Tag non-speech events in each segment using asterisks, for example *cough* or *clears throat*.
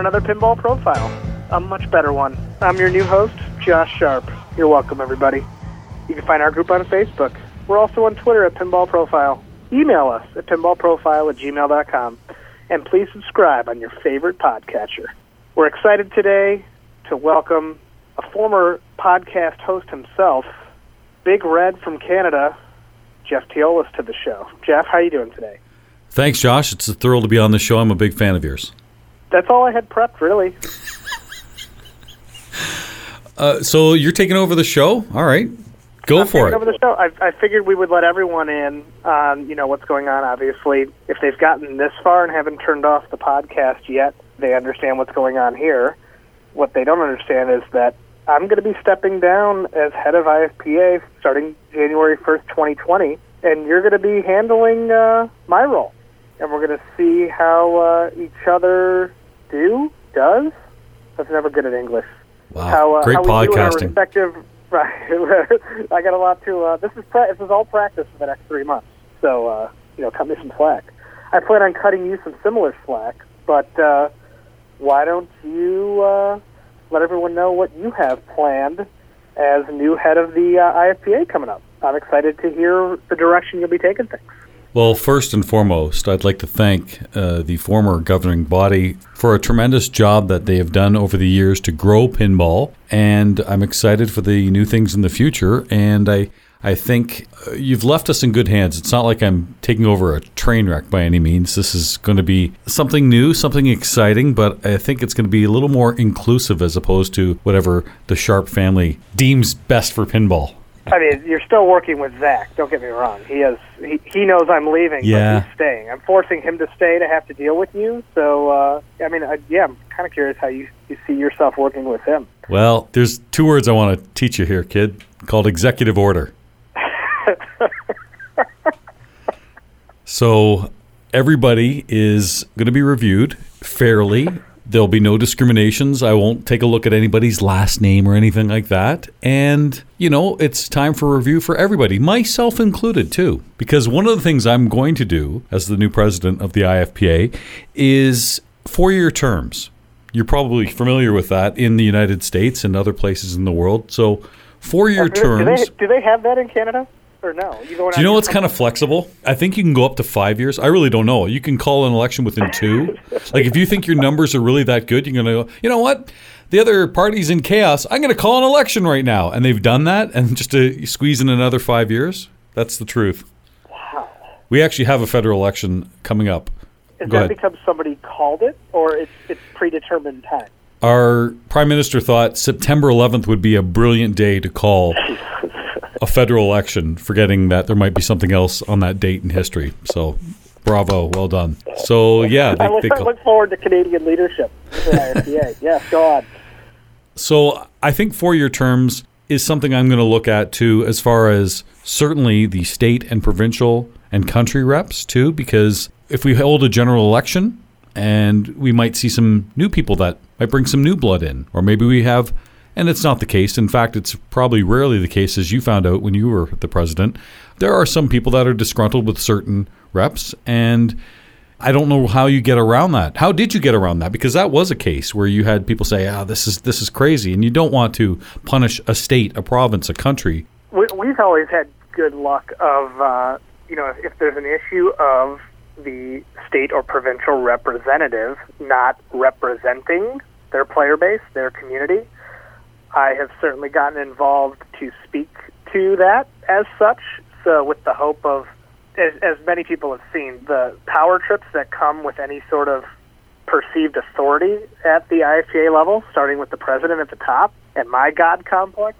another Pinball Profile, a much better one. I'm your new host, Josh Sharp. You're welcome, everybody. You can find our group on Facebook. We're also on Twitter at Pinball Profile. Email us at pinballprofile at gmail.com. And please subscribe on your favorite podcatcher. We're excited today to welcome a former podcast host himself, Big Red from Canada, Jeff Teolis, to the show. Jeff, how are you doing today? Thanks, Josh. It's a thrill to be on the show. I'm a big fan of yours. That's all I had prepped, really. *laughs* Uh, so you're taking over the show? All right, go I'm for taking it. Over the show. I, I figured we would let everyone in on you know what's going on. Obviously, if they've gotten this far and haven't turned off the podcast yet, they understand what's going on here. What they don't understand is that I'm going to be stepping down as head of IFPA starting January 1st, 2020, and you're going to be handling uh, my role. And we're going to see how uh, each other do does. I was never good at English Wow, how, uh, great how we do in podcasting. respective. *laughs* Right, *laughs* I got a lot to. Uh, this is pra- this is all practice for the next three months. So uh, you know, cut me some slack. I plan on cutting you some similar slack, but uh, why don't you uh, let everyone know what you have planned as new head of the uh, IFPA coming up? I'm excited to hear the direction you'll be taking things. Well, first and foremost, I'd like to thank uh, the former governing body for a tremendous job that they have done over the years to grow pinball, and I'm excited for the new things in the future. And I, I think uh, you've left us in good hands. It's not like I'm taking over a train wreck by any means. This is going to be something new, something exciting, but I think it's going to be a little more inclusive as opposed to whatever the Sharp family deems best for pinball. I mean, you're still working with Zach. Don't get me wrong. He has he, he knows I'm leaving, Yeah. but he's staying. I'm forcing him to stay to have to deal with you. So, uh, I mean, I, yeah, I'm kind of curious how you, you see yourself working with him. Well, there's two words I want to teach you here, kid, called executive order. *laughs* so everybody is going to be reviewed fairly. There'll be no discriminations. I won't take a look at anybody's last name or anything like that. And, you know, it's time for review for everybody, myself included, too. Because one of the things I'm going to do as the new president of the IFPA is four year terms. You're probably familiar with that in the United States and other places in the world. So, four year uh, do, do they, terms. do they have that in Canada or no? You going Do you know what's kind of flexible? I think you can go up to five years. I really don't know. You can call an election within two. *laughs* like if you think your numbers are really that good, you're gonna go. You know what? The other party's in chaos. I'm gonna call an election right now, and they've done that, and *laughs* just to squeeze in another five years. That's the truth. Wow. We actually have a federal election coming up. Is Go that ahead. because somebody called it, or it's it's predetermined time? Our prime minister thought September 11th would be a brilliant day to call *laughs* a federal election, forgetting that there might be something else on that date in history. So, bravo, well done. So, yeah, they, I, look, call- look forward to Canadian leadership *laughs* yes, go on. So I think four year terms is something I'm going to look at too, as far as certainly the state and provincial and country reps too, because if we hold a general election and we might see some new people that might bring some new blood in, or maybe we have, and it's not the case. In fact, it's probably rarely the case, as you found out when you were the president. There are some people that are disgruntled with certain reps, and I don't know how you get around that. How did you get around that? Because that was a case where you had people say, "Ah, this is this is crazy," and you don't want to punish a state, a province, a country. we, we've always had good luck of uh, you know if there's an issue of the state or provincial representative not representing their player base, their community. I have certainly gotten involved to speak to that as such. So with the hope of, as, as many people have seen, the power trips that come with any sort of perceived authority at the IFPA level, starting with the president at the top and my God complex,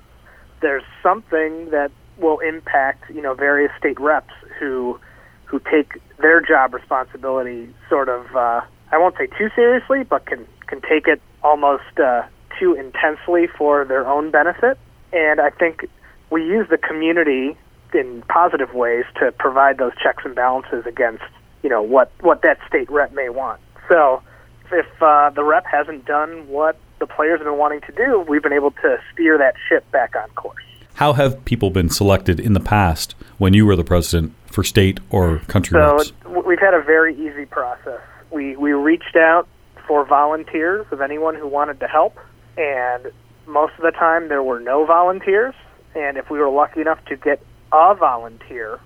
there's something that will impact you know various state reps who who take their job responsibility sort of uh, I won't say too seriously, but can can take it almost uh, too intensely for their own benefit. And I think we use the community in positive ways to provide those checks and balances against you know what what that state rep may want. So if uh, the rep hasn't done what the players have been wanting to do, we've been able to steer that ship back on course. How have people been selected in the past when you were the president for state or country So reps? w- we've had a very easy process. We we reached out for volunteers of anyone who wanted to help, and most of the time there were no volunteers. And if we were lucky enough to get a volunteer,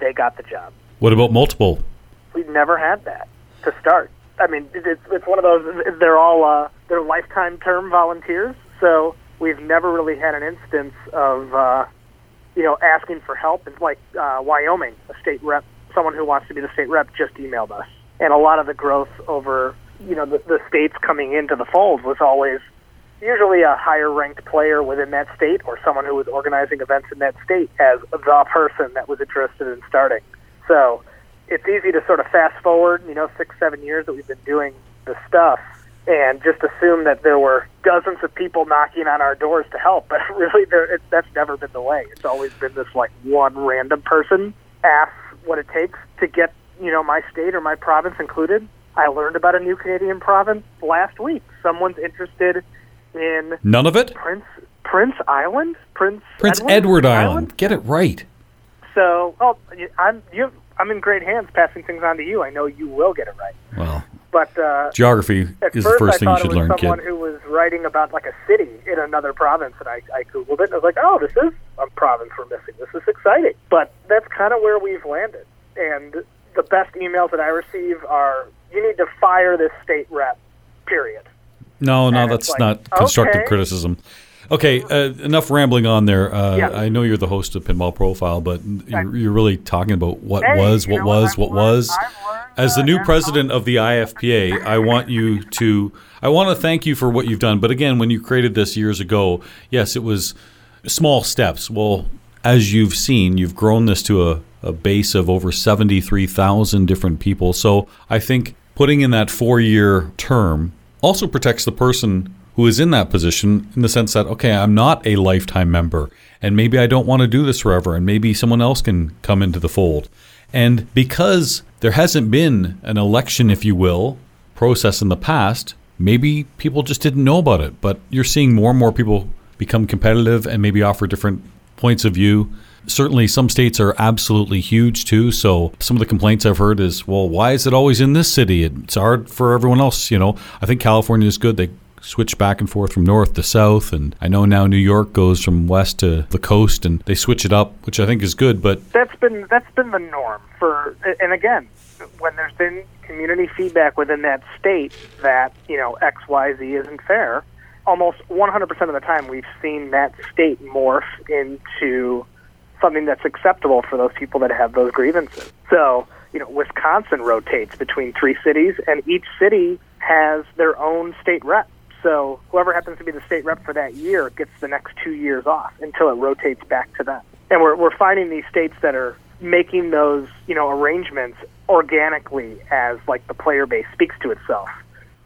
they got the job. What about multiple? We've never had that to start. I mean, it's it's one of those. They're all uh, they're lifetime term volunteers, so we've never really had an instance of uh, you know asking for help. It's like uh, Wyoming, a state rep, someone who wants to be the state rep, just emailed us, and a lot of the growth over you know the, the states coming into the fold was always usually a higher ranked player within that state or someone who was organizing events in that state as the person that was interested in starting. So it's easy to sort of fast forward, you know, six, seven years that we've been doing the stuff and just assume that there were dozens of people knocking on our doors to help. But *laughs* really, there, it, that's never been the way. It's always been this like one random person asks what it takes to get, you know, my state or my province included. I learned about a new Canadian province last week. Someone's interested in None of it? Prince Prince Island, Prince Prince Edward, Edward Island. Get it right. So, well, I'm you. I'm in great hands passing things on to you. I know you will get it right. Well, But uh, geography is the first I thing you should it was learn, someone kid. who was writing about like a city in another province, and I, I googled it and I was like, oh, this is a province we're missing. This is exciting. But that's kind of where we've landed. And the best emails that I receive are, you need to fire this state rep. Period. No, no, And that's like, not constructive okay. criticism. Okay, uh, enough rambling on there. Uh, Yeah. I know you're the host of Pinball Profile, but you're, you're really talking about what Hey, was, what what? was, what learned- was. Learned, As the new president of the IFPA, I want you to, I want to thank you for what you've done. But again, when you created this years ago, yes, it was small steps. Well, as you've seen, you've grown this to a, a base of over 73,000 different people. So I think putting in that four year term also protects the person who is in that position in the sense that, okay, I'm not a lifetime member and maybe I don't want to do this forever and maybe someone else can come into the fold. And because there hasn't been an election, if you will, process in the past, maybe people just didn't know about it. But you're seeing more and more people become competitive and maybe offer different points of view. Certainly, some states are absolutely huge too. So, some of the complaints I've heard is, well, why is it always in this city? It's hard for everyone else. You know, I think California is good. They switch back and forth from north to south. And I know now New York goes from west to the coast and they switch it up, which I think is good. But that's been that's been the norm for and again when there's been community feedback within that state that you know xyz isn't fair almost 100% of the time we've seen that state morph into something that's acceptable for those people that have those grievances so you know wisconsin rotates between three cities and each city has their own state rep so whoever happens to be the state rep for that year gets the next two years off until it rotates back to them. And we're we're finding these states that are making those you know arrangements organically as like the player base speaks to itself.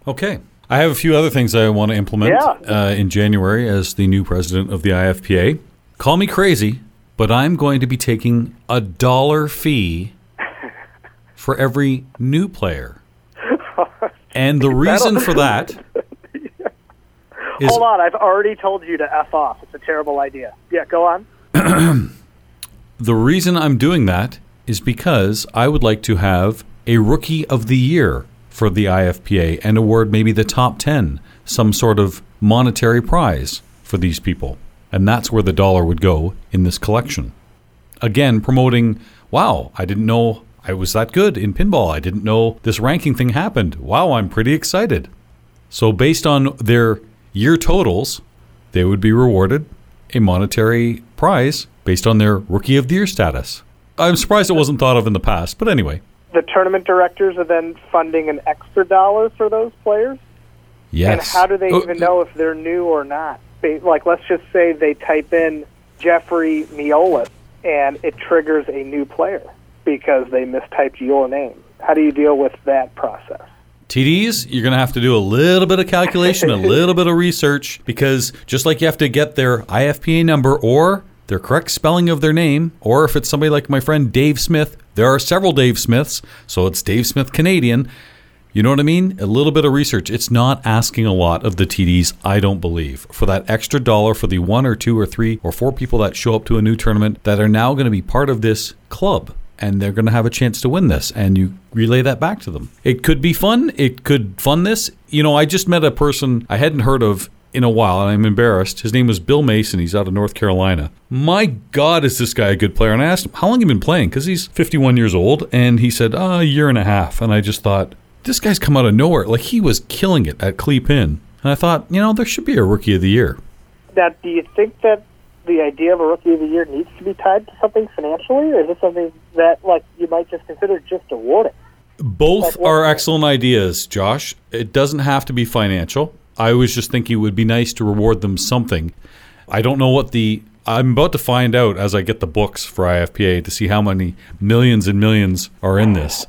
Okay. I have a few other things I want to implement Yeah. uh, in January as the new president of the IFPA. Call me crazy, but I'm going to be taking a dollar fee for every new player. *laughs* And the reason for *laughs* that is Hold on, I've already told you to f off. It's a terrible idea. Yeah, go on. *clears throat* the reason I'm doing that is because I would like to have a rookie of the year for the IFPA and award maybe the top 10, some sort of monetary prize for these people. And that's where the dollar would go in this collection. Again, promoting, wow, I didn't know I was that good in pinball. I didn't know this ranking thing happened. Wow, I'm pretty excited. So, based on their year totals, they would be rewarded a monetary prize based on their Rookie of the Year status. I'm surprised it wasn't thought of in the past, but anyway. The tournament directors are then funding an extra dollar for those players. Yes. And how do they Oh, even uh, know if they're new or not? They, like, let's just say they type in Jeffrey Miolis and it triggers a new player because they mistyped your name. How do you deal with that process? TDs, you're going to have to do a little bit of calculation, a *laughs* little bit of research, because just like you have to get their IFPA number or their correct spelling of their name, or if it's somebody like my friend Dave Smith, there are several Dave Smiths, so it's Dave Smith Canadian. You know what I mean? A little bit of research. It's not asking a lot of the TDs, I don't believe. For that extra dollar for the one or two or three or four people that show up to a new tournament that are now going to be part of this club and they're going to have a chance to win this and you relay that back to them. It could be fun. It could fund this. You know, I just met a person I hadn't heard of in a while, and I'm embarrassed. His name was Bill Mason. He's out of North Carolina. My God, is this guy a good player? And I asked him, how long have you been playing? Because he's 51 years old. And he said, oh, a year and a half. And I just thought, this guy's come out of nowhere. Like, he was killing it at Clee Pin. And I thought, you know, there should be a Rookie of the Year. Now, do you think that the idea of a Rookie of the Year needs to be tied to something financially, or is this something that, like, you might just consider just awarding? Both Like are excellent ideas, Josh. It doesn't have to be financial. I was just thinking it would be nice to reward them something. I don't know what the. I'm about to find out as I get the books for IFPA to see how many millions and millions are in this.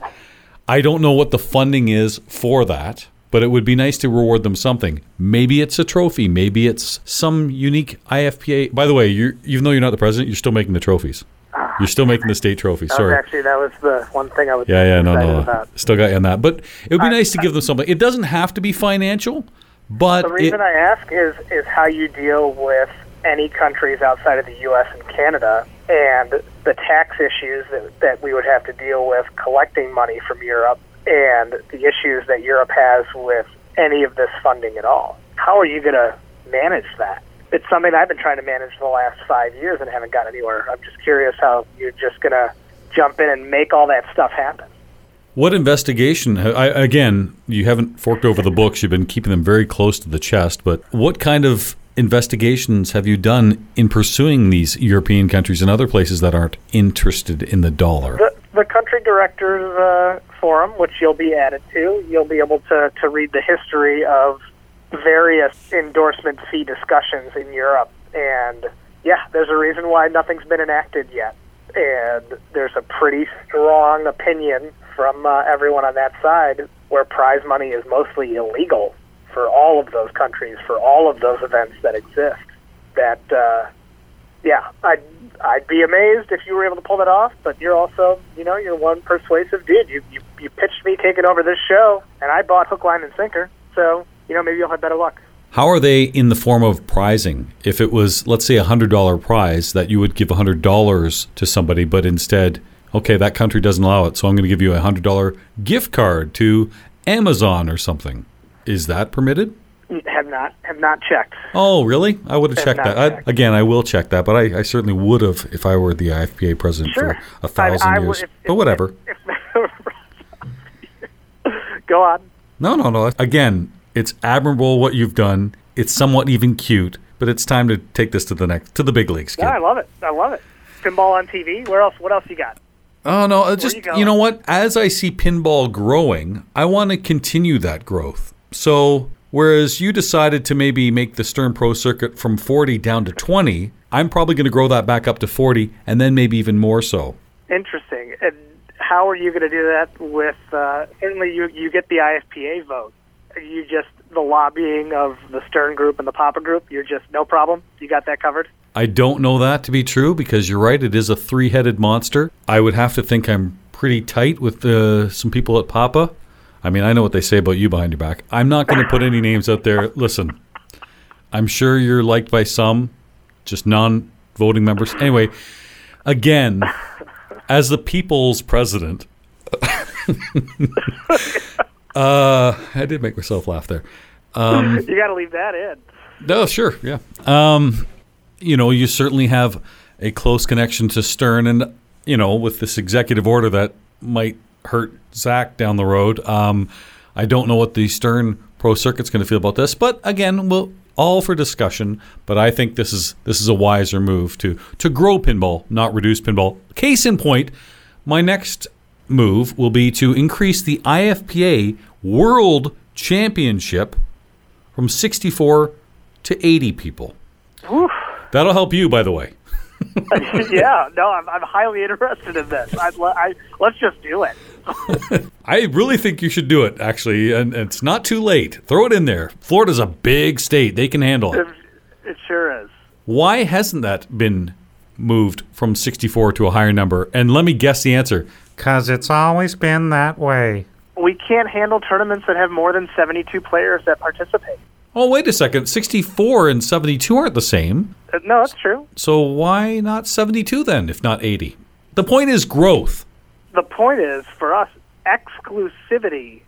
I don't know what the funding is for that, but it would be nice to reward them something. Maybe it's a trophy. Maybe it's some unique IFPA. By the way, you're, even though you're not the president, you're still making the trophies. You're still making the state trophy. That Sorry. actually that was the one thing I was Yeah, yeah, no, no, about. still got you on that. But it would be I- nice to give them something. It doesn't have to be financial, but The it, reason I ask is is how you deal with any countries outside of the U.S. and Canada and the tax issues that, that we would have to deal with collecting money from Europe and the issues that Europe has with any of this funding at all. How are you going to manage that? It's something I've been trying to manage for the last five years and haven't gotten anywhere. I'm just curious how you're just going to jump in and make all that stuff happen. what investigation? I, again, you haven't forked over the books. You've been keeping them very close to the chest. But what kind of investigations have you done in pursuing these European countries and other places that aren't interested in the dollar? the, the country directors uh, forum, which you'll be added to, you'll be able to, to read the history of various endorsement fee discussions in Europe. And yeah, there's a reason why nothing's been enacted yet. And there's a pretty strong opinion from uh, everyone on that side where prize money is mostly illegal for all of those countries, for all of those events that exist. That uh, yeah, I'd I'd be amazed if you were able to pull that off. But you're also, you know, you're one persuasive dude. You you, you pitched me taking over this show, and I bought hook, line, and sinker. So you know, maybe you'll have better luck. How are they in the form of prizing? If it was, let's say, a hundred dollar prize that you would give a hundred dollars to somebody, but instead, okay, that country doesn't allow it, so I'm going to give you a hundred dollar gift card to Amazon or something. Is that permitted? Have not have not checked. Oh, really? I would have Have checked that. I, again, I will check that, but I, I certainly would have if I were the IFPA president Sure, for a thousand I- years. if- but if- whatever. *laughs* Go on. No, no, no. Again, it's admirable what you've done. It's somewhat even cute, but it's time to take this to the next to the big leagues. Kid. Yeah, I love it. I love it. Pinball on TV. Where else? What else you got? Oh no, uh, just you you, know what? As I see pinball growing, I want to continue that growth. So whereas you decided to maybe make the Stern Pro circuit from 40 down to 20, I'm probably going to grow that back up to 40 and then maybe even more so. Interesting. And how are you going to do that with? Uh, certainly, you you get the IFPA vote. Are you just the lobbying of the Stern Group and the Papa Group? You're just no problem. You got that covered. I don't know that to be true because you're right. It is a three-headed monster. I would have to think I'm pretty tight with uh, some people at Papa. I mean, I know what they say about you behind your back. I'm not going to put any names out there. Listen, I'm sure you're liked by some, just non-voting members. Anyway, again, as the people's president, *laughs* uh, I did make myself laugh there. *laughs* You got to leave that in. No, sure, yeah. Um, you know, you certainly have a close connection to Stern, and you know, with this executive order that might hurt Zach down the road. Um, I don't know what the Stern Pro Circuit's going to feel about this, but again, we'll all for discussion. But I think this is this is a wiser move to to grow pinball, not reduce pinball. Case in point, my next move will be to increase the IFPA World Championship from 64 to 80 people. That'll help you, by the way. *laughs* yeah, no, I'm, I'm highly interested in this. I'd, le- I, let's just do it. *laughs* I really think you should do it, actually, and it's not too late. Throw it in there. Florida's a big state; they can handle it. It sure is. Why hasn't that been moved from 64 to a higher number? And let me guess the answer. Cause it's always been that way. we can't handle tournaments that have more than 72 players that participate. Oh, wait a second. 64 and 72 aren't the same. Uh, No, that's true. So why not 72 then, if not 80? The point is growth. The point is, for us, exclusivity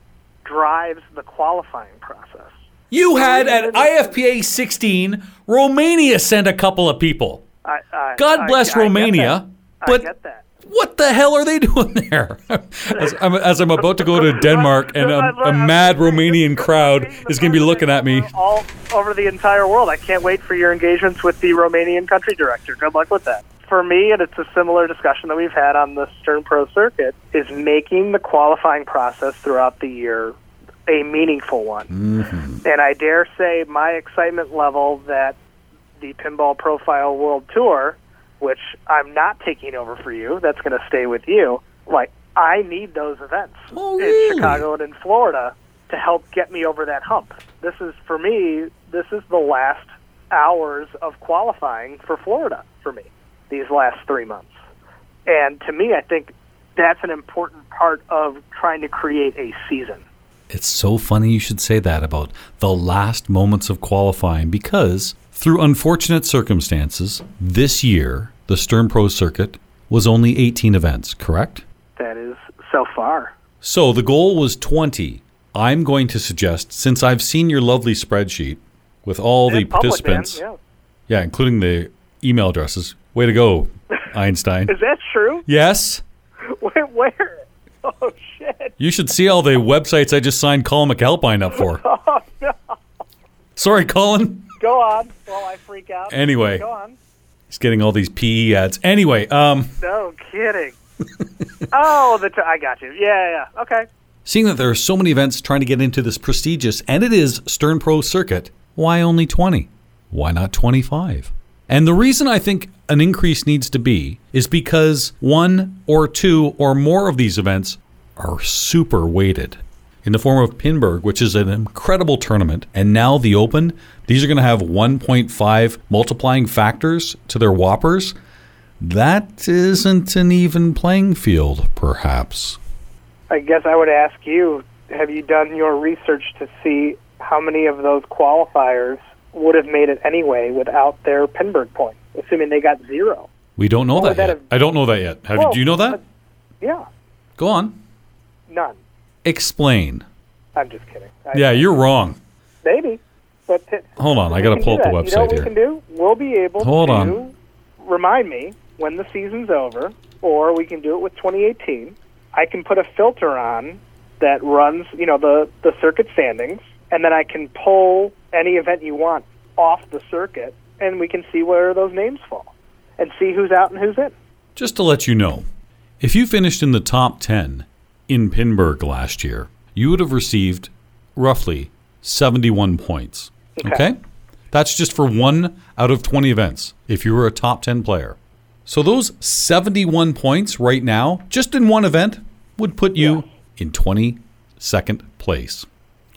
drives the qualifying process. You had at IFPA 16, Romania sent a couple of people. I, I, God bless I Romania, but get that. What the hell are they *laughs* doing there? as, I'm, as I'm about to go to Denmark and a, a mad Romanian crowd is going to be looking at me. all over the entire world. I can't wait for your engagements with the Romanian country director. Good luck with that. For me, and it's a similar discussion that we've had on the Stern Pro circuit, is making the qualifying process throughout the year a meaningful one. Mm-hmm. And I dare say my excitement level that the Pinball Profile World Tour, which I'm not taking over for you, that's going to stay with you. Like I need those events Oh, in? Chicago and in Florida to help get me over that hump. This is for me. This is the last hours of qualifying for Florida for me. These last three months, and to me, I think that's an important part of trying to create a season. It's so funny you should say that about the last moments of qualifying because through unfortunate circumstances, this year, the Stern Pro circuit was only 18 events, correct? That is so far. So the goal was 20. I'm going to suggest, since I've seen your lovely spreadsheet with all the participants, man, yeah, including the email addresses. Way to go, *laughs* Einstein. Is that true? Yes. *laughs* Where? Where? Oh shit! You should see all the websites I just signed Colin McAlpine up for. *laughs* Oh no! Sorry, Colin. Go on while I freak out. Anyway. go on. He's getting all these PE ads. Anyway, um, No kidding. *laughs* oh, the t- I got you. Yeah, yeah, yeah. Okay. seeing that there are so many events trying to get into this prestigious, and it is Stern Pro circuit, why only 20? Why not 25? And the reason I think an increase needs to be is because one or two or more of these events are super weighted. In the form of Pinburgh, which is an incredible tournament, and now the Open, these are going to have 1.5 multiplying factors to their WPPRs. That isn't an even playing field, perhaps. I guess I would ask you: Have you done your research to see how many of those qualifiers would have made it anyway without their Pinburgh point? Assuming they got zero. We don't know that that yet. have- I don't know that yet. Have, Well, do you know that? Yeah, Go on. none. Explain. I'm just kidding. I, Yeah, you're wrong. maybe. But t- Hold on, I got to pull up the that. You know what website we can do? We'll be able Hold to on. remind me when the season's over, or we can do it with 2018. I can put a filter on that runs, you know, the the circuit standings, and then I can pull any event you want off the circuit, and we can see where those names fall, and see who's out and who's in. Just to let you know, if you finished in the top 10 in Pinburgh last year, you would have received roughly 71 points. Okay. Okay? That's just for one out of 20 events if you were a top 10 player. So those 71 points right now, just in one event, would put you in 22nd place.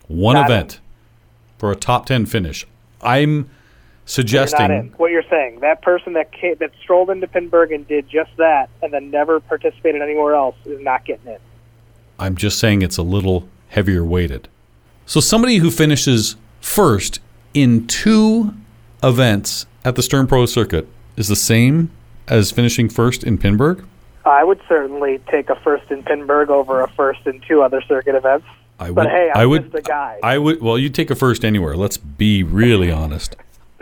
One it. event for a top 10 finish. I'm You're not in. suggesting What you're saying, that person that came, that strolled into Pinburgh and did just that, and then never participated anywhere else, is not getting in. I'm just saying it's a little heavier weighted. So somebody who finishes first in two events at the Stern Pro circuit is the same as finishing first in Pinburgh? I would certainly take a first in Pinburgh over a first in two other circuit events. I But hey, I'm I would, just a guy. I would. Well, you take a first anywhere. Let's be really honest.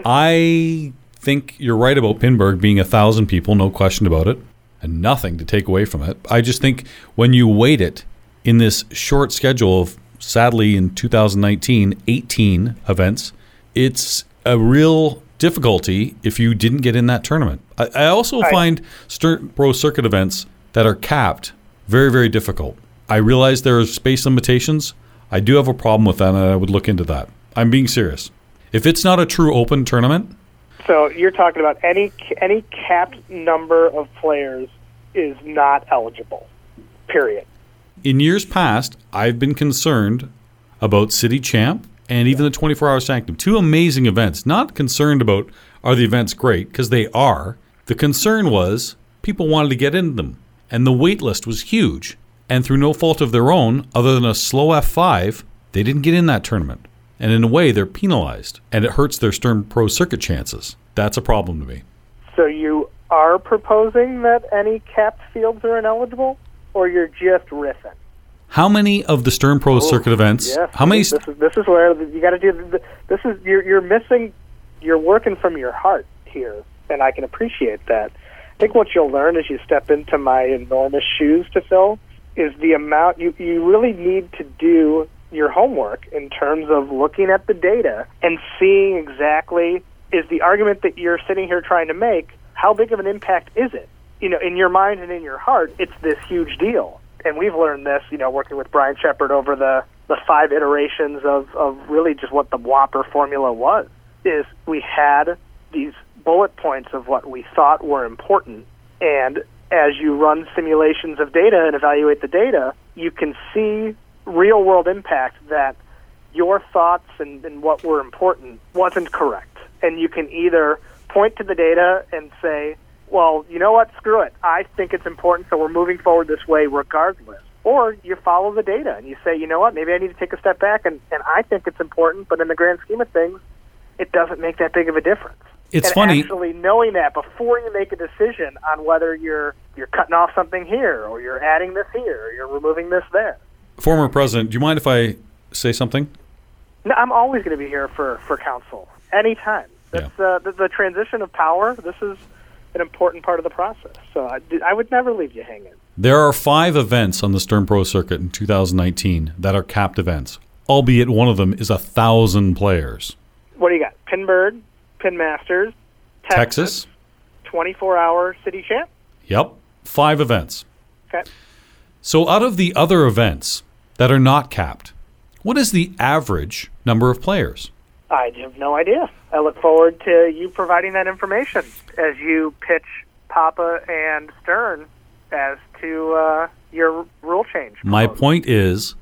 I think you're right about Pinburgh being a thousand people, no question about it, and nothing to take away from it. I just think when you weight it in this short schedule of, sadly, in 2019, 18 events, it's a real difficulty if you didn't get in that tournament. I, I also I- find Stern Pro Circuit events that are capped very, very difficult. I realize there are space limitations. I do have a problem with that, and I would look into that. I'm being serious. If it's not a true open tournament, So you're talking about any any capped number of players is not eligible. Period. In years past, I've been concerned about City Champ and even the 24 Hour Sanctum. Two amazing events. Not concerned about are the events great, because they are. The concern was people wanted to get into them, and the wait list was huge. And through no fault of their own, other than a slow F5, they didn't get in that tournament. And in a way, they're penalized, and it hurts their Stern Pro Circuit chances. That's a problem to me. So you are proposing that any capped fields are ineligible, or you're just riffing? How many of the Stern Pro oh, Circuit events? Yes. how many? This is this is where you got to do. The, this is you're you're missing. You're working from your heart here, and I can appreciate that. I think what you'll learn as you step into my enormous shoes to fill is the amount you you really need to do your homework in terms of looking at the data and seeing exactly is the argument that you're sitting here trying to make how big of an impact is it you know in your mind and in your heart it's this huge deal and we've learned this you know working with Brian Shepard over the the five iterations of of really just what the WPPR formula was is we had these bullet points of what we thought were important and as you run simulations of data and evaluate the data you can see real world impact that your thoughts and, and what were important wasn't correct. And you can either point to the data and say, well, you know what, screw it. I think it's important, so we're moving forward this way regardless. Or you follow the data and you say, you know what, maybe I need to take a step back and, and I think it's important, but in the grand scheme of things, it doesn't make that big of a difference. It's and funny. Actually, knowing that before you make a decision on whether you're you're cutting off something here, or you're adding this here, or you're removing this there. Former president, do you mind if I say something? No, I'm always going to be here for for counsel anytime. That's uh, the, the transition of power. This is an important part of the process. So I, I would never leave you hanging. There are five events on the Stern Pro Circuit in 2019 that are capped events, albeit one of them is a thousand players. What do you got? Pinburgh, Pin Masters, Texas? 24 hour city champ. Yep, five events. Okay. So, out of the other events that are not capped, what is the average number of players? I have no idea. I look forward to you providing that information as you pitch Papa and Stern as to uh, your rule change. My point is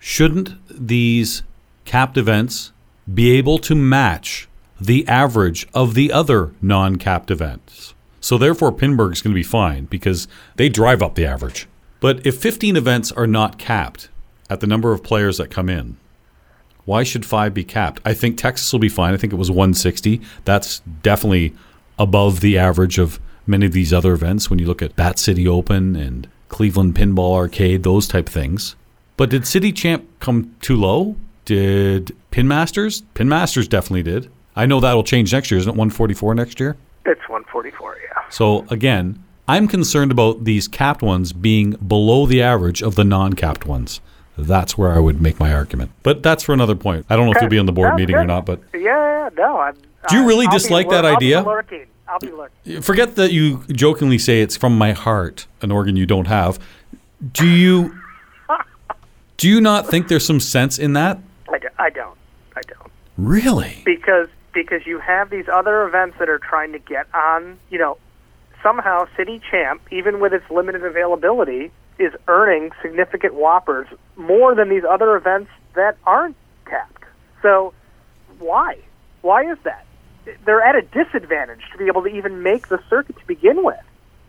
shouldn't these capped events be able to match the average of the other non capped events? So, therefore, Pinburgh's going to be fine because they drive up the average. But if 15 events are not capped at the number of players that come in, why should five be capped? I think Texas will be fine. I think it was 160. That's definitely above the average of many of these other events when you look at Bat City Open and Cleveland Pinball Arcade, those type things. But did City Champ come too low? Did Pin Masters? Pin Masters definitely did. I know that'll change next year. Isn't it 144 next year? It's 144, yeah. So again, I'm concerned about these capped ones being below the average of the non-capped ones. That's where I would make my argument. But that's for another point. I don't know if you'll be on the board meeting or not, but Yeah, yeah, no. I'm, Do you really I'll dislike that I'll be idea? lurking. I'll be lurking. forget that you jokingly say it's from my heart, an organ you don't have. Do you *laughs* do you not think there's some sense in that? I, do, I don't. I don't. Really? because because you have these other events that are trying to get on. You know, somehow City Champ, even with its limited availability, is earning significant WPPRs more than these other events that aren't capped. So why? Why is that? They're at a disadvantage to be able to even make the circuit to begin with.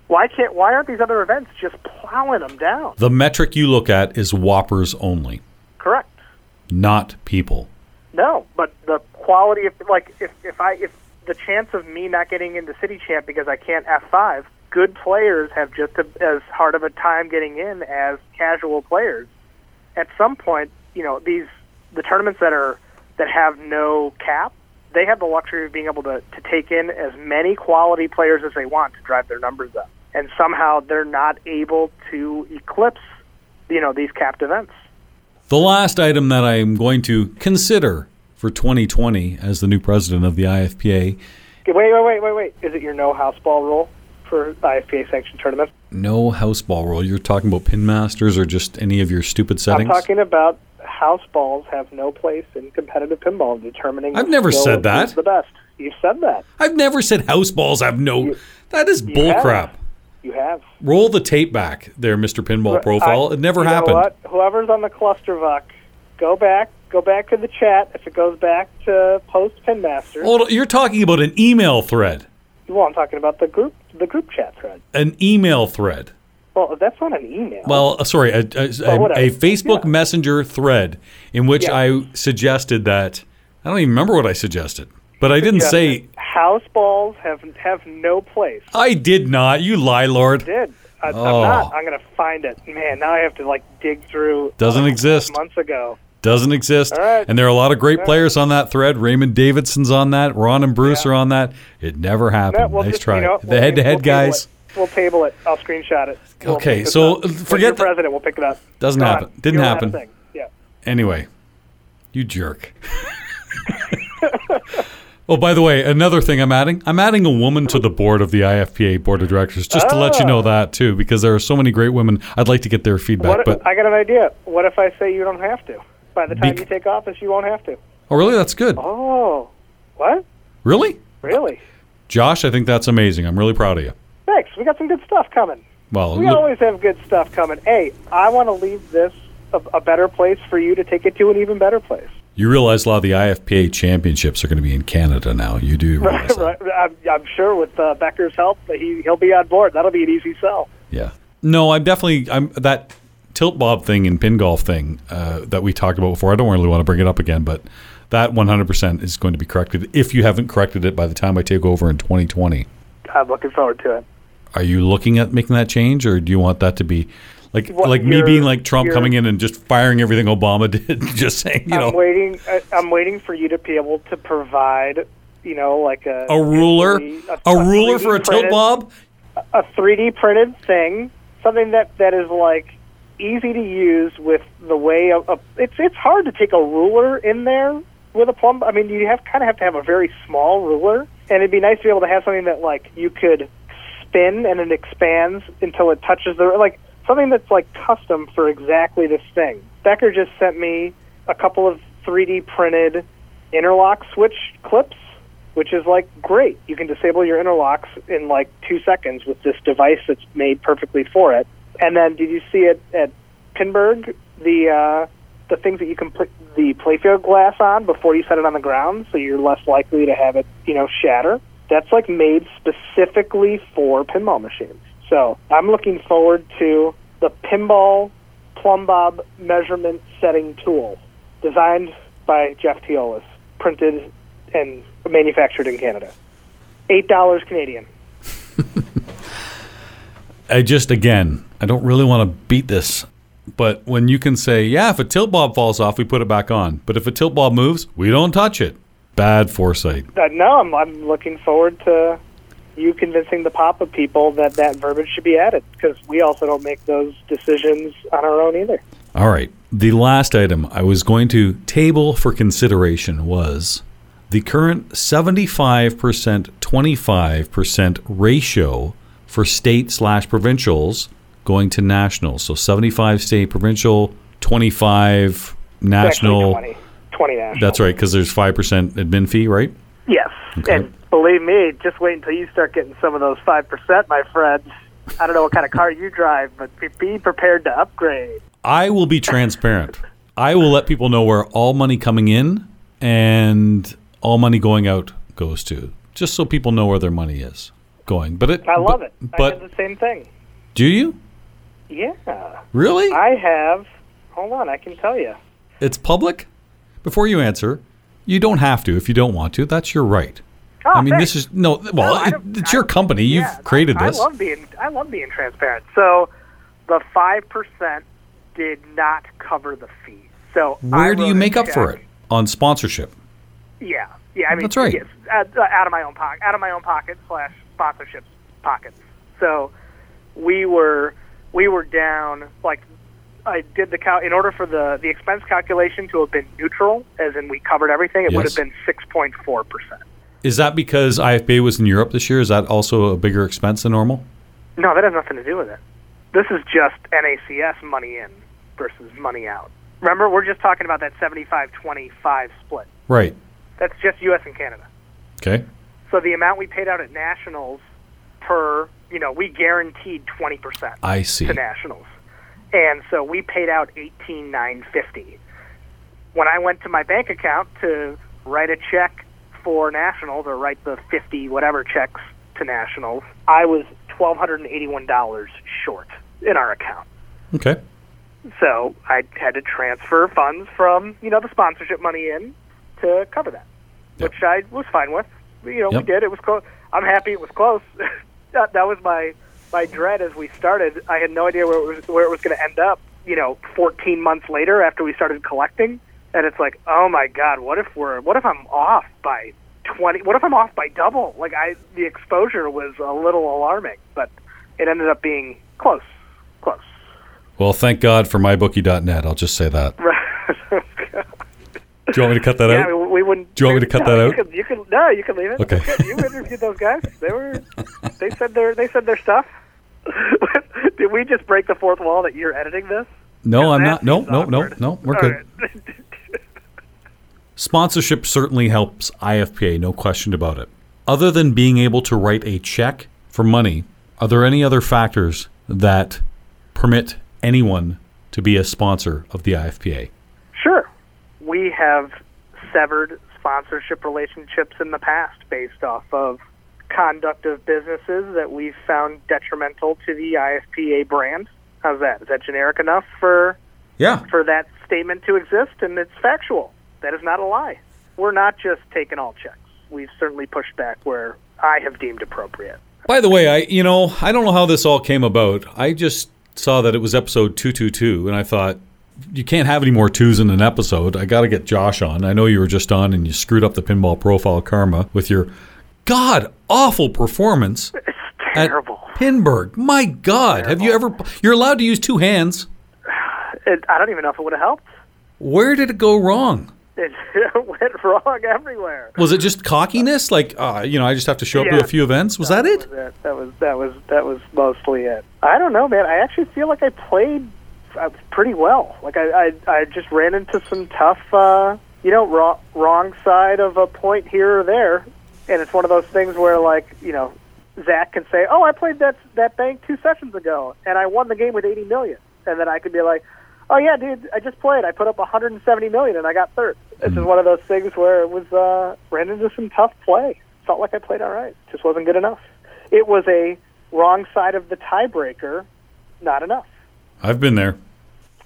Why can't? Why aren't these other events just plowing them down? The metric you look at is WPPRs only, Correct. not people. No, but the quality of like if if I if the chance of me not getting into City Champ because I can't F five, good players have just a, as hard of a time getting in as casual players. At some point, you know these the tournaments that are that have no cap, they have the luxury of being able to to take in as many quality players as they want to drive their numbers up, and somehow they're not able to eclipse, you know, these capped events. The last item that I'm going to consider for 2020 as the new president of the IFPA, Wait, wait, wait, wait, wait. Is it your no house ball rule for IFPA sanctioned tournaments? no house ball rule. You're talking about pin masters or just any of your stupid settings? I'm talking about house balls have no place in competitive pinball determining. I've never said that. The best. You've said that. I've never said house balls have no. You- that is bullcrap. You have. Roll the tape back there, Mr. Pinball Profile. I- it never you know happened. what? Whoever's on the clusterfuck, go back. Go back to the chat. If it goes back to post pinmaster, Hold on, you're talking about an email thread. Well, I'm talking about the group, the group chat thread. An email thread. Well, that's not an email. Well, uh, sorry, a, a, a, a Facebook Yeah. Messenger thread in which Yeah. I suggested that I don't even remember what I suggested, but I didn't say house balls have have no place. I did not. You lie, Lord. Did I, Oh. I'm not. I'm gonna find it. Man, now I have to like dig through. Doesn't uh, exist. Months ago. Doesn't exist. Right. And there are a lot of great players on that thread. Raymond Davidson's on that. Ron and Bruce Yeah. are on that. It never happened. We'll nice just, try. You know, the we'll- head-to-head we'll guys it. We'll table it. I'll screenshot it. We'll Okay, so, up. forget the- president. We'll pick it up. Doesn't Go on. happen. Didn't You don't happen. have a thing. Yeah. Anyway, you jerk. oh, by the way, another thing I'm adding I'm adding a woman to the board of the IFPA board of directors, just to let you know ah. that, too, because there are so many great women. I'd like to get their feedback. What, but, I got an idea. What if I say you don't have to? By the time Bec- you take office, you won't have to. oh, really? That's good. Oh, what? Really? Really? Josh, I think that's amazing. I'm really proud of you. Thanks. We got some good stuff coming. Well, We look- always have good stuff coming. Hey, I want to leave this a, a better place for you to take it to an even better place. you realize a lot of the IFPA championships are going to be in Canada now. You do *laughs* realize that. right. I'm, I'm sure with uh, Becker's help, he he'll be on board. That'll be an easy sell. Yeah. No, I'm definitely I'm that tilt bob thing and pin golf thing uh, that we talked about before. I don't really want to bring it up again, but that 100% is going to be corrected if you haven't corrected it by the time I take over in 2020. I'm looking forward to it. Are you looking at making that change, or do you want that to be like What, like me being like Trump coming in and just firing everything Obama *laughs* did, just saying you know I'm waiting. I, I'm waiting for you to be able to provide, you know, like a a ruler, a, a ruler for a 3D tilt bob. a 3D printed thing, something that that is like easy to use with the way of, of it's it's hard to take a ruler in there with a plumb. I mean, you have kind of have to have a very small ruler, and it'd be nice to be able to have something that like you could spin and it expands until it touches the like something that's like custom for exactly this thing. Becker just sent me a couple of 3D printed interlock switch clips which is like great. You can disable your interlocks in like two seconds with this device that's made perfectly for it. And then, did you see it at Pinburgh? The uh, the things that you can put the playfield glass on before you set it on the ground, so you're less likely to have it, you know, shatter. That's like made specifically for pinball machines. So I'm looking forward to the pinball plumb bob measurement setting tool, designed by Jeff Teolis, printed and manufactured in Canada. Eight dollars Canadian. I just again, I don't really want to beat this, but when you can say, yeah, if a tilt bob falls off, we put it back on, but if a tilt bob moves, we don't touch it. Bad foresight. Uh, no, I'm, I'm looking forward to you convincing the Papa people that that verbiage should be added because we also don't make those decisions on our own either. All right. The last item I was going to table for consideration was the current 75% 25% ratio for state slash provincials going to nationals. So 75 state provincial, 25 national. 20, 20 national. That's right, because there's 5% admin fee, right? Yes, Okay. and believe me, just wait until you start getting some of those five percent, my friends. I don't know what kind of car you drive, but be prepared to upgrade. I will be transparent. I will let people know where all money coming in and all money going out goes to, just so people know where their money is going. But it, I love but, it. I But did the same thing. do you Yeah, really? I have. Hold on, I can tell you. it's public. Before you answer, you don't have to if you don't want to. That's your right. Oh, I mean, thanks. this is no. Well, I it, it's your company. You've Yeah, created I, this. I love being I love being transparent. So the five percent did not cover the fee. So I Where do you make up for it? On sponsorship. Yeah, yeah. I mean, That's right. Yes, out, out of my own pocket, out of my own pocket slash sponsorships pockets. So we were we were down like I did the cal in order for the the expense calculation to have been neutral, as in we covered everything. It would have been six point four percent. Is that because IFPA was in Europe this year? Is that also a bigger expense than normal? No, that has nothing to do with it. This is just NACS money in versus money out. Remember, we're just talking about that 75-25 split. Right. That's just U.S. and Canada. Okay. So the amount we paid out at nationals per, you know, we guaranteed 20% I see. to nationals. And so we paid out 18950. When I went to my bank account to write a check for nationals or write the 50 whatever checks to nationals, I was $1281 short in our account. Okay. So I had to transfer funds from you know the sponsorship money in to cover that, Yep. which I was fine with. You know, Yep. we did. It was close. I'm happy it was close. *laughs* that, that was my my dread as we started. I had no idea where it was where it was going to end up. You know, 14 months later after we started collecting, and it's like, oh my god, what if we're what if I'm off by 20? What if I'm off by double? Like I, the exposure was a little alarming, but it ended up being close, close. Well, thank God for mybookie.net. I'll just say that. *laughs* *laughs* Do you want me to cut that Yeah, out? we, we wouldn't. Do you want me to cut no, that you out? Can, you can no, you can leave it. Okay. You interviewed those guys. They were. *laughs* They said their. They said their stuff. *laughs* Did we just break the fourth wall that you're editing this? No, I'm not. No, no, no, no. We're All good. right. *laughs* Sponsorship certainly helps IFPA, no question about it. Other than being able to write a check for money, are there any other factors that permit anyone to be a sponsor of the IFPA? We have severed sponsorship relationships in the past based off of conduct of businesses that we've found detrimental to the IFPA brand. How's that? Is that generic enough for Yeah. for that statement to exist, and it's factual. That is not a lie. We're not just taking all checks. We've certainly pushed back where I have deemed appropriate. By the way, I you know, I don't know how this all came about. I just saw that it was episode 222 and I thought you can't have any more twos in an episode. I got to get Josh on. I know you were just on and you screwed up the pinball profile karma with your god awful performance *laughs* It's terrible. Pinburgh. My god, have you ever You're allowed to use two hands. *sighs* It, I don't even know if it would have helped. Where did it go wrong? *laughs* It went wrong everywhere. Was it just cockiness like uh, you know, I just have to show up to a few events? Was that it? was That was that was that was mostly it. I don't know, man. I actually feel like I played uh, pretty well. Like I, I I just ran into some tough, uh, you know, wrong wrong side of a point here or there, and it's one of those things where like you know, Zach can say, "Oh, I played that that bank two sessions ago, and I won the game with eighty million. and then I could be like. Oh yeah, dude! I just played. I put up 170 million and I got third. This is one of those things where it was uh, ran into some tough play. Felt like I played all right. Just wasn't good enough. It was a wrong side of the tiebreaker. Not enough. I've been there.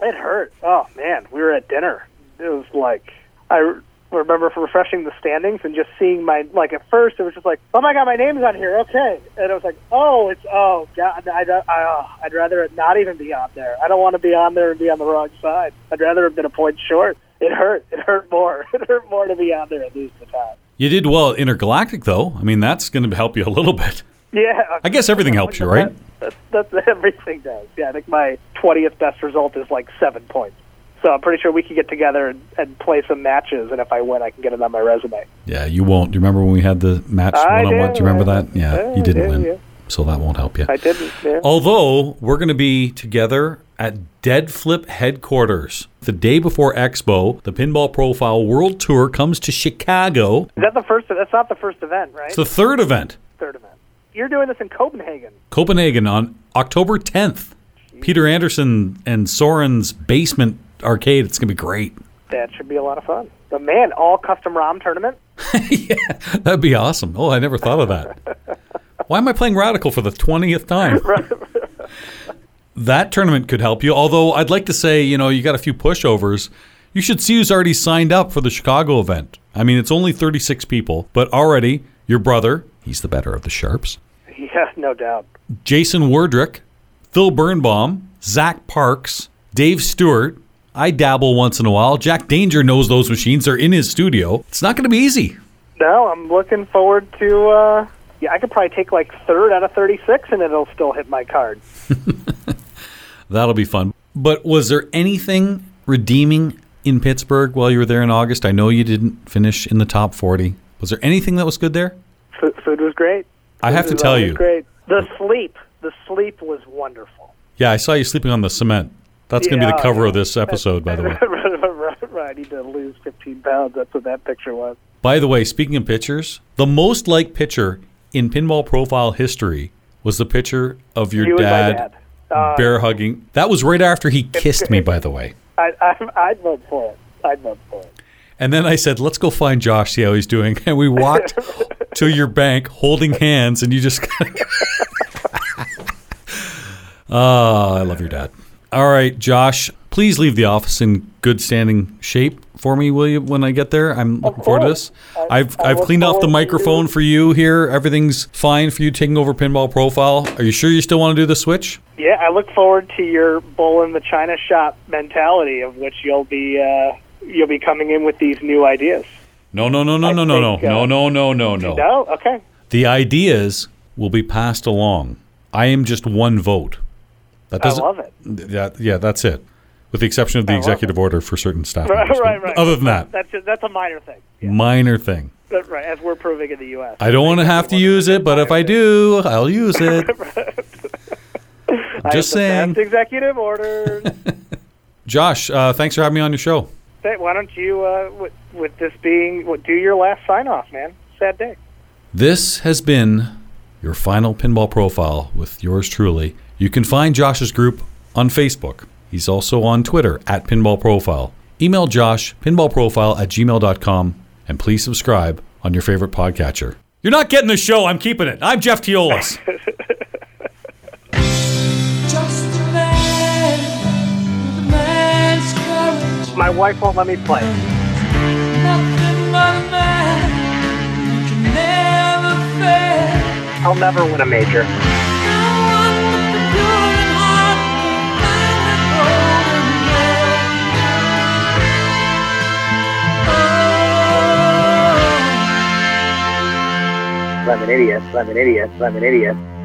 It hurt. Oh man, we were at dinner. It was like I remember refreshing the standings and just seeing my like at first it was just like oh my god my name's on here okay and I was like oh it's oh god I, I, oh, uh, I'd rather it not even be on there I don't want to be on there and be on the wrong side I'd rather have been a point short it hurt it hurt more *laughs* it hurt more to be on there and lose the time You did well at Intergalactic though. I mean, that's going to help you a little bit. Yeah I guess everything helps you, right? That's, that's *laughs* everything does. Yeah, I think my 20th best result is like seven points. So I'm pretty sure we could get together and, and play some matches, and if I win, I can get it on my resume. Yeah, you won't. Do you remember when we had the match I one on one? do, you remember I that? Yeah, you didn't win. yeah. So that won't help you. I didn't. Yeah. Although we're going to be together at Dead Flip headquarters the day before Expo, the Pinball Profile World Tour comes to Chicago. Is that the first? That's not the first event, right? It's the third event, Third event. You're doing this in Copenhagen. Copenhagen on October 10th. Peter Anderson and Soren's basement arcade. It's going to be great. That should be a lot of fun. But man, all custom ROM tournament. *laughs* yeah, that'd be awesome. Oh, I never thought of that. Why am I playing Radical for the 20th time? *laughs* that tournament could help you. Although I'd like to say, you know, you got a few pushovers. You should see who's already signed up for the Chicago event. I mean, it's only 36 people, but already your brother, he's the better of the Sharpes, *laughs* Yeah, no doubt. Jason Wardrick, Phil Birnbaum, Zach Parks, Dave Stewart. I dabble once in a while. Jack Danger knows those machines. They're in his studio. It's not going to be easy. No, I'm looking forward to. uh Yeah, I could probably take like third out of 36, and it'll still hit my card. *laughs* That'll be fun. But was there anything redeeming in Pittsburgh while you were there in August? I know you didn't finish in the top 40. Was there anything that was good there? Food, food was great. I have to tell you. Great. The sleep. The sleep was wonderful. Yeah, I saw you sleeping on the cement. That's going to be the cover of this episode, by the way. *laughs* right, right, right. I need to lose 15 pounds. That's what that picture was. By the way, speaking of pictures, the most liked picture in pinball profile history was the picture of your You dad, dad. Uh, bear hugging. That was right after he kissed me, by the way. I, I, I'd vote for it. I'd vote for it. And then I said, let's go find Josh, see how he's doing. *laughs* And we walked *laughs* to your bank holding hands, and you just. Oh, *laughs* I love your dad. All right, Josh, please leave the office in good standing shape for me, will you, when I get there? I'm looking forward to this. I- I've, I I've cleaned off the microphone for you here. Everything's fine for you taking over Pinball Profile. Are you sure you still want to do the switch? Yeah, I look forward to your bull in the china shop mentality, of which you'll be uh, you'll be coming in with these new ideas. No, no, no, no, I no, no, no, uh, no, no, no, no, no. No, okay. The ideas will be passed along. I am just one vote. That I doesn't. love it. That, yeah, that's it. With the exception of the I executive order for certain staff Right, members. right, right. Other than that, That's just, that's a minor thing. Yeah. minor thing. But, right, as we're proving in the U.S. I don't want to have to use it, but if I do, *laughs* I'll use it. *laughs* I just saying. executive orders. *laughs* Josh, uh, thanks for having me on your show. Say, Why don't you, uh, with this being, what, do your last sign off, man? Sad day. This has been your final pinball profile with yours truly. You can find Josh's group on Facebook. He's also on Twitter at Pinball Profile. Email Josh, pinballprofile at gmail.com, and please subscribe on your favorite podcatcher. You're not getting the show, I'm keeping it. I'm Jeff Teolis. *laughs* Just man with a man's courage. My wife won't let me play. I'll never win a major. I'm an idiot. I'm an idiot. I'm an idiot.